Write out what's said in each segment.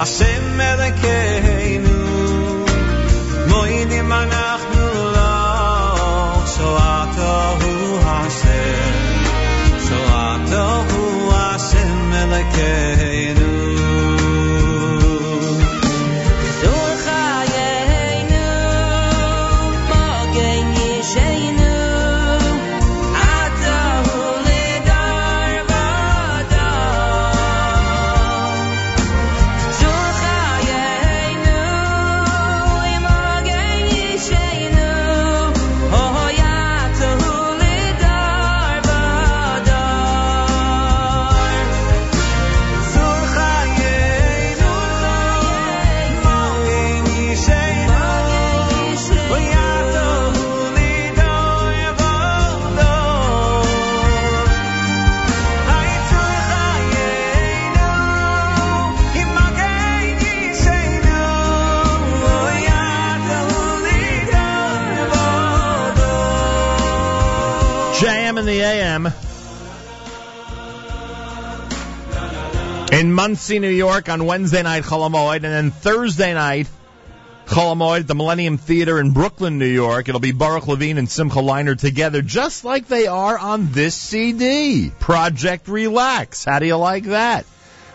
I say American. Monsey, New York on Wednesday night, Cholamoid, and then Thursday night, Cholamoid at the Millennium Theater in Brooklyn, New York. It'll be Baruch Levine and Simcha Leiner together, just like they are on this CD, Project Relax. How do you like that?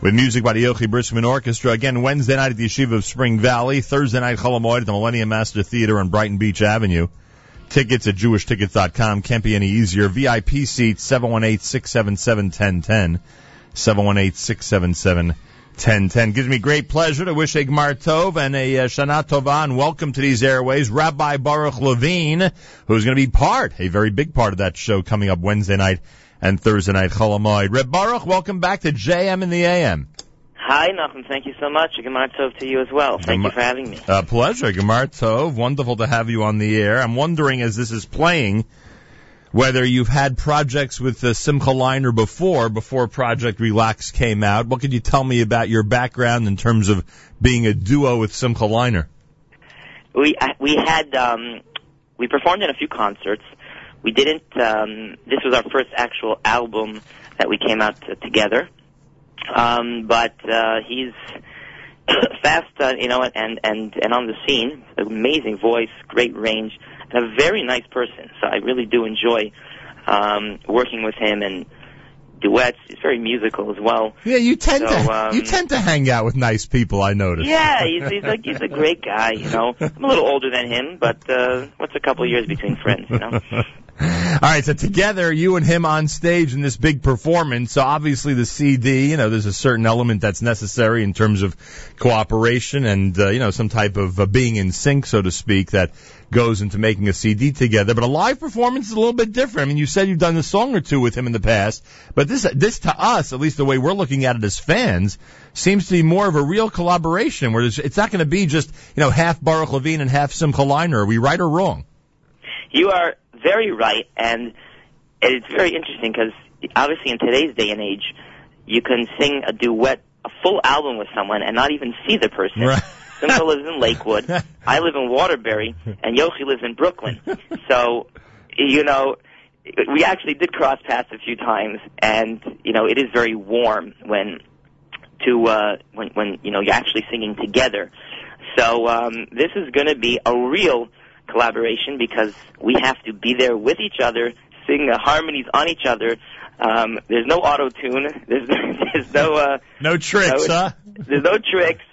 With music by the Yochi Briskman Orchestra. Again, Wednesday night at the Yeshiva of Spring Valley. Thursday night, Cholamoid at the Millennium Master Theater on Brighton Beach Avenue. Tickets at jewishtickets.com. Can't be any easier. VIP seats, 718-677-1010. 718-677-1010. Gives me great pleasure to wish a Gmar Tov and a uh, Shana Tova and welcome to these airways, Rabbi Baruch Levine, who's going to be part, a very big part of that show coming up Wednesday night and Thursday night, Cholamoid. Reb Baruch, welcome back to JM in the AM. Hi, Nachum. Thank you so much. Gemar Tov to you as well. Thank you for having me. Uh, pleasure. Gemar Tov. Wonderful to have you on the air. I'm wondering, as this is playing, whether you've had projects with uh, Simcha Leiner before, before Project Relax came out. What could you tell me about your background in terms of being a duo with Simcha Leiner? We uh, we had um, we performed in a few concerts. We didn't. Um, this was our first actual album that we came out to, together. Um, but uh, he's fast, uh, you know, and and and on the scene, amazing voice, great range, and a very nice person. So I really do enjoy um, working with him and duets. He's very musical as well. Yeah, you tend So, to um, you tend to hang out with nice people. I noticed. Yeah, he's, he's like he's a great guy. You know, I'm a little older than him, but uh, what's a couple of years between friends? You know. All right, so together, you and him on stage in this big performance. So obviously, the CD, you know, there's a certain element that's necessary in terms of cooperation and uh, you know some type of uh, being in sync, so to speak, that goes into making a CD together. But a live performance is a little bit different. I mean, you said you've done a song or two with him in the past, but this this to us, at least the way we're looking at it as fans, seems to be more of a real collaboration. Where it's, not going to be just you know half Baruch Levine and half Simcha Leiner. Are we right or wrong? You are very right, and it's very interesting because obviously in today's day and age, you can sing a duet, a full album with someone, and not even see the person. Right. Simcha lives in Lakewood. I live in Waterbury, and Yochi lives in Brooklyn. So, you know, we actually did cross paths a few times, and you know, it is very warm when to uh, when when you know you're actually singing together. So um, this is going to be a real collaboration because we have to be there with each other, sing the harmonies on each other. Um, there's no auto tune. There's there's no uh, No tricks, no, huh? there's no tricks.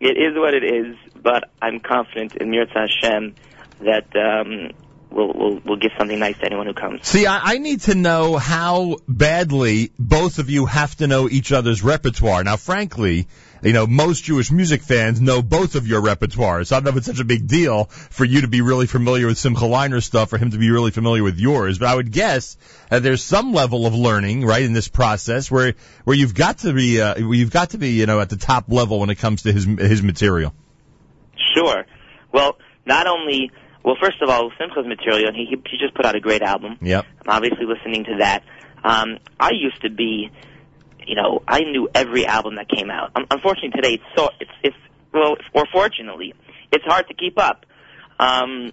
It is what it is, but I'm confident in Mirza Hashem that um, we'll, we'll we'll give something nice to anyone who comes. See, I, I need to know how badly both of you have to know each other's repertoire. Now, frankly, you know, most Jewish music fans know both of your repertoires. So I don't know if it's such a big deal for you to be really familiar with Simcha Leiner stuff, for him to be really familiar with yours. But I would guess that there's some level of learning, right, in this process where where you've got to be, uh, where you've got to be, you know, at the top level when it comes to his his material. Sure. Well, not only well, first of all, Simcha's material, and he he just put out a great album. Yep. I'm obviously listening to that. Um, I used to be, you know, I knew every album that came out. Um, unfortunately, today it's so it's it's well, or fortunately, it's hard to keep up. Um,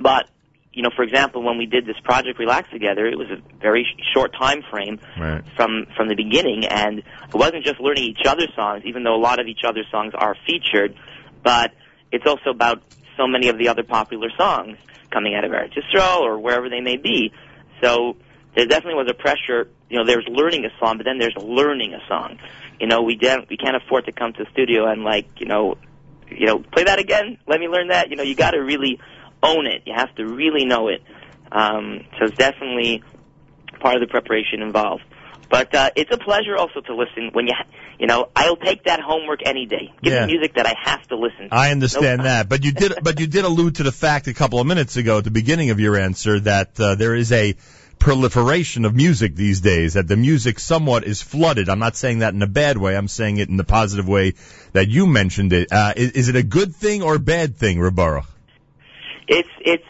but you know, for example, when we did this project Relax together, it was a very sh- short time frame Right. from from the beginning, and it wasn't just learning each other's songs, even though a lot of each other's songs are featured, but it's also about so many of the other popular songs coming out of Eretz Yisrael or wherever they may be. So there definitely was a pressure. You know, there's learning a song, but then there's learning a song. You know, we don't, we can't afford to come to the studio and like, you know, you know, play that again. Let me learn that. You know, you got to really own it. You have to really know it. Um, so it's definitely part of the preparation involved. But uh, it's a pleasure also to listen when you, ha- you know, I'll take that homework any day. Give Yeah. me music that I have to listen to. I understand Nope. that, but you did, but you did allude to the fact a couple of minutes ago at the beginning of your answer that uh, there is a proliferation of music these days. That the music somewhat is flooded. I'm not saying that in a bad way. I'm saying it in the positive way that you mentioned it. Uh, is, is it a good thing or a bad thing, Reb Baruch? It's it's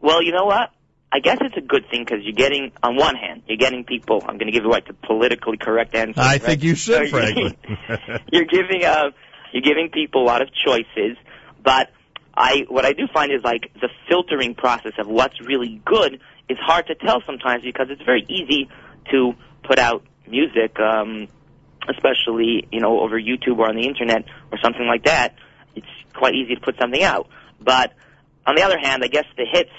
well, you know what? I guess it's a good thing because you're getting, on one hand, you're getting people. I'm going to give you like the politically correct answer. I right? think you should, So frankly. you're giving uh, you're giving people a lot of choices, but I what I do find is like the filtering process of what's really good is hard to tell sometimes because it's very easy to put out music, um, especially you know over YouTube or on the internet or something like that. It's quite easy to put something out, but on the other hand, I guess the hits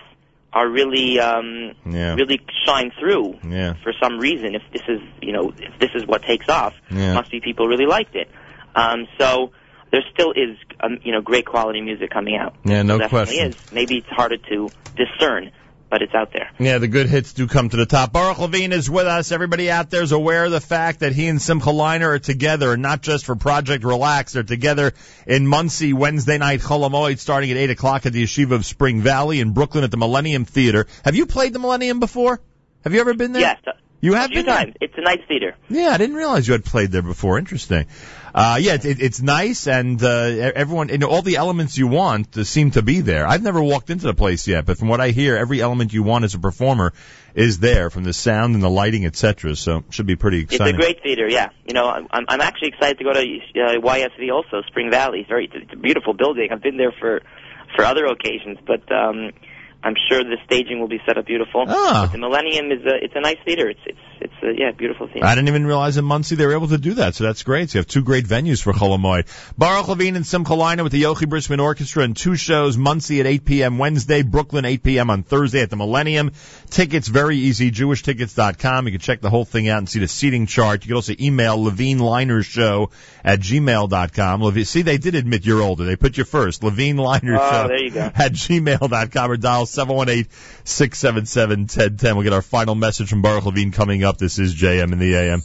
are really um, Yeah. really shine through Yeah. for some reason. If this is you know if this is what takes off, Yeah. must be people really liked it. Um, so there still is um, you know great quality music coming out. Yeah, no There definitely question. is. Maybe it's harder to discern, but it's out there. Yeah, the good hits do come to the top. Baruch Levine is with us. Everybody out there is aware of the fact that he and Simcha Leiner are together, and not just for Project Relax. They're together in Monsey Wednesday night Cholamoid, starting at 8 o'clock at the Yeshiva of Spring Valley in Brooklyn at the Millennium Theater. Have you played the Millennium before? Have you ever been there? Yes, You a have few been there? times. It's a nice theater. Yeah, I didn't realize you had played there before. Interesting. Uh, yeah, it, it, it's nice, and uh, everyone, and all the elements you want uh, seem to be there. I've never walked into the place yet, but from what I hear, every element you want as a performer is there, from the sound and the lighting, etc. So should be pretty It's a great theater. Yeah, you know, I'm I'm I'm actually excited to go to uh, YSV also, Spring Valley. It's very it's a beautiful building. I've been there for for other occasions, but um, I'm sure the staging will be set up beautiful. Ah. But the Millennium is a it's a nice theater. It's it's it's a, yeah beautiful theater. I didn't even realize in Monsey they were able to do that, so that's great. So you have two great venues for Cholamoid. Baruch Levine and Simcha Leiner with the Yochi Briskman Orchestra and two shows, Monsey at 8 p.m. Wednesday, Brooklyn 8 p.m. on Thursday at the Millennium. Tickets very easy, jewishtickets.com. You can check the whole thing out and see the seating chart. You can also email Levine Leiner Show at gmail.com. Levi- See, they did admit you're older. They put you first. Levine Leiner Oh, Show there you go. at gmail.com or dial 718-677-1010. We'll get our final message from Baruch Levine coming up. This is JM in the AM.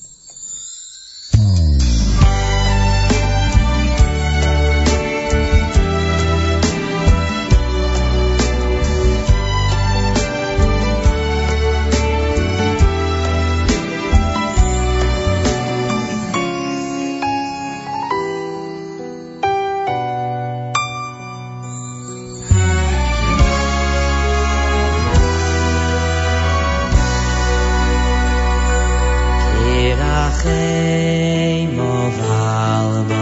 ברחי מובל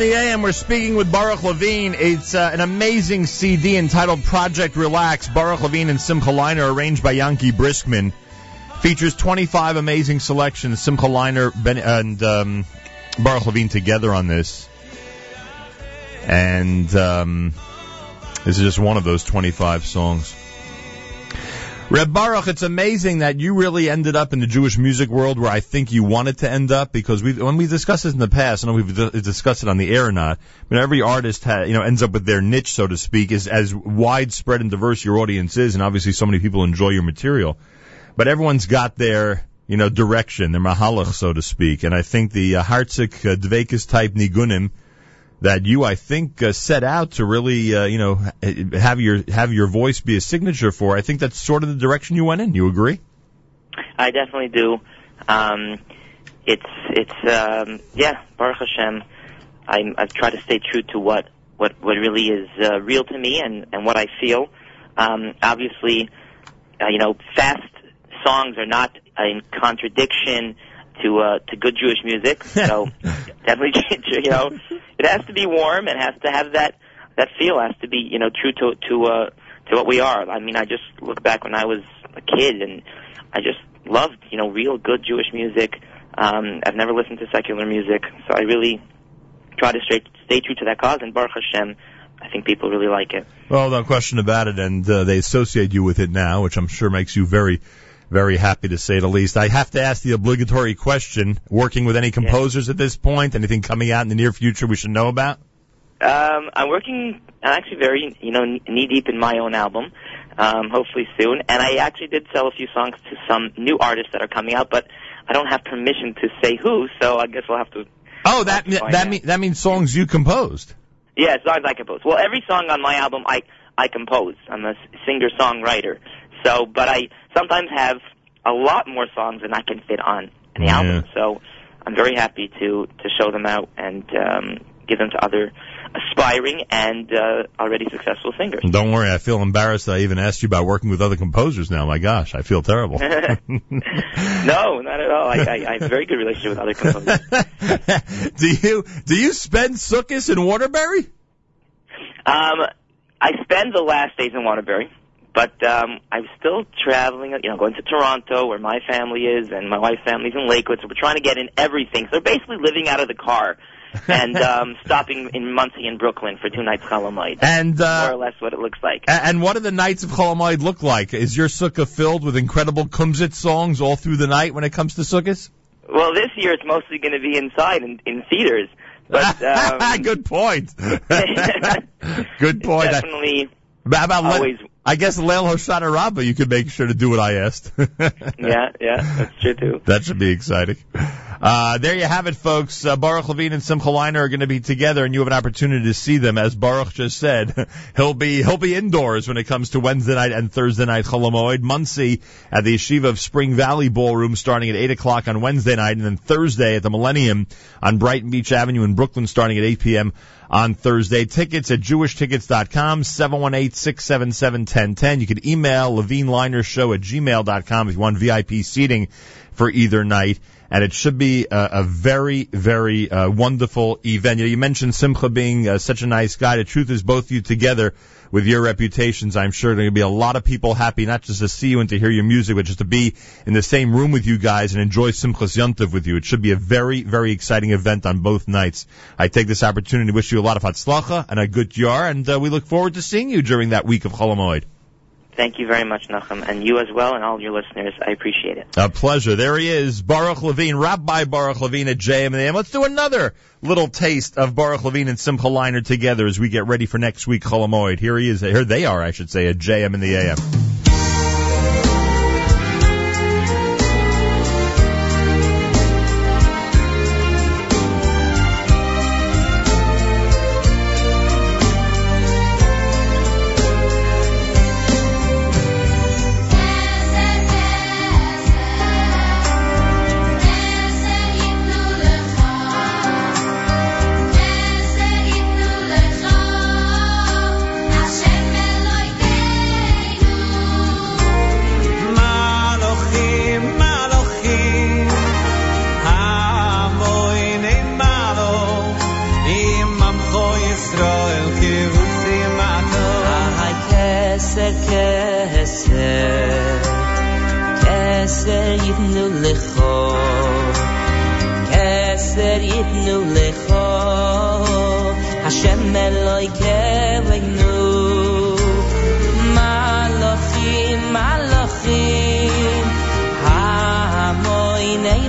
in the AM, we're speaking with Baruch Levine. It's uh, an amazing CD entitled Project Relax. Baruch Levine and Simcha Leiner, arranged by Yankee Briskman. Features 25 amazing selections. Simcha Leiner ben, and um, Baruch Levine together on this. And um, this is just one of those 25 songs. Reb Baruch, it's amazing that you really ended up in the Jewish music world where I think you wanted to end up because we when we discussed this in the past, I know we've di- discussed it on the air or not, but every artist ha, you know ends up with their niche, so to speak, is as widespread and diverse your audience is, and obviously so many people enjoy your material. But everyone's got their you know direction, their mahalach, so to speak, and I think the uh, Hartzik uh, Dvekas type nigunim that you, I think, uh, set out to really, uh, you know, have your have your voice be a signature for. I think that's sort of the direction you went in. You agree? I definitely do. Um, it's it's um, yeah, Baruch Hashem. I'm, I've tried to stay true to what what what really is uh, real to me and and what I feel. Um, obviously, uh, you know, fast songs are not in contradiction to uh, to good Jewish music. So definitely, you know, it has to be warm and has to have that that feel. Has to be you know true to to uh, to what we are. I mean, I just look back when I was a kid and I just loved you know real good Jewish music. Um, I've never listened to secular music, so I really try to stay stay true to that cause. And Baruch Hashem, I think people really like it. Well, no question about it, and uh, they associate you with it now, which I'm sure makes you very, very happy to say the least. I have to ask the obligatory question: working with any composers at this point? Anything coming out in the near future we should know about? Um, I'm working. I'm actually very, you know, knee deep in my own album. Um, hopefully soon. And I actually did sell a few songs to some new artists that are coming out, but I don't have permission to say who, so I guess we'll have to. Oh, that fine, that yeah. mean, that means songs you composed. Yeah, songs I composed. Well, every song on my album I I compose. I'm a singer songwriter. So, but I sometimes have a lot more songs than I can fit on an Yeah. album. So, I'm very happy to to show them out and um, give them to other aspiring and uh, already successful singers. Don't worry, I feel embarrassed that I even asked you about working with other composers now. My gosh, I feel terrible. no, not at all. I, I, I have a very good relationship with other composers. do you do you spend Sukkot in Waterbury? Um, I spend the last days in Waterbury, but um, I'm still traveling. You know, going to Toronto, where my family is, and my wife's family's in Lakewood. So we're trying to get in everything. So they're basically living out of the car and um, stopping in Monsey and Brooklyn for two nights Chalamoid. And uh, More or less what it looks like. and what do the nights of Cholamoid look like? Is your sukkah filled with incredible kumzit songs all through the night when it comes to sukkahs? Well, this year it's mostly going to be inside in, in theaters. But um, Good point. Good point. Definitely, How about always. I guess Leil Hoshana Rabbah, you could make sure to do what I asked. Yeah, yeah, that's true too. That should be exciting. Uh, there you have it, folks. Uh, Baruch Levine and Simcha Leiner are going to be together, and you have an opportunity to see them. As Baruch just said, he'll be he'll be indoors when it comes to Wednesday night and Thursday night Cholamoid. Monsey at the Yeshiva of Spring Valley Ballroom, starting at eight o'clock on Wednesday night, and then Thursday at the Millennium on Brighton Beach Avenue in Brooklyn, starting at eight p.m. on Thursday. Tickets at jewishtickets.com, 718-677-1010. You can email Levine Leiner Show at gmail.com if you want VIP seating for either night. And it should be a, a very, very uh, wonderful event. You, know, you mentioned Simcha being uh, such a nice guy. The truth is, both of you together with your reputations, I'm sure there are going to be a lot of people happy, not just to see you and to hear your music, but just to be in the same room with you guys and enjoy Simchas Yontiv with you. It should be a very, very exciting event on both nights. I take this opportunity to wish you a lot of hatzlacha and a good jar, and uh, we look forward to seeing you during that week of Cholamoid. Thank you very much, Nachum, and you as well, and all your listeners. I appreciate it. A pleasure. There he is, Baruch Levine, Rabbi Baruch Levine at JM&AM. Let's do another little taste of Baruch Levine and Simcha Leiner together as we get ready for next week Cholamoid. Here he is. Here they are, I should say, at JM in the AM. שמאל איך קעבן נו מאן לא פיין מאלכין הא מוינעי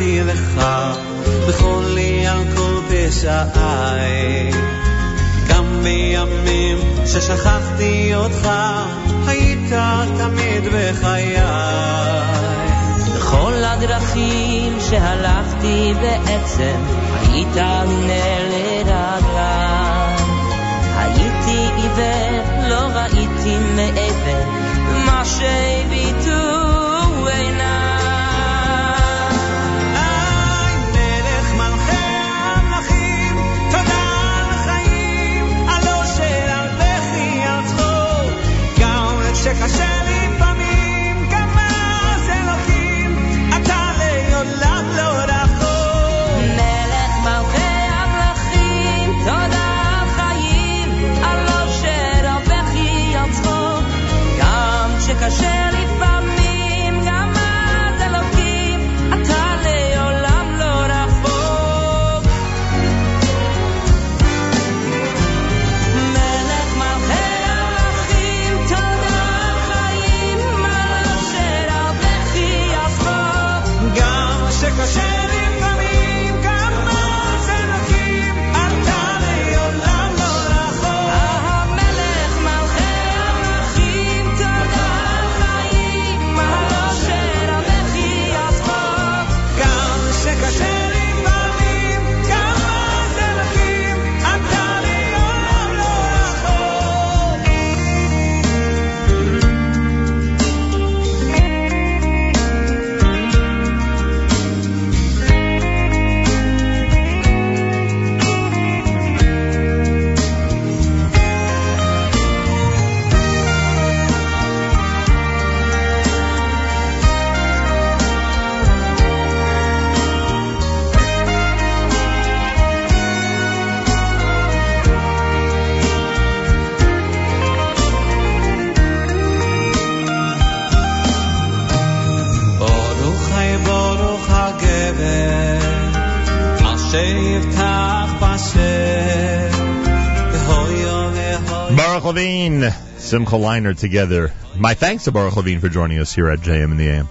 נתתי לך בכל ילקוט ישעי. גם בימים ששכחתי אותך, היית תמיד בחיי. בכל הדרכים שהלכתי בעצם, היית מנהל רגליי. הייתי עיוור, לא ראיתי מעבר מה שהביטו Simcha Leiner together. My thanks to Baruch Levine for joining us here at JM in the AM.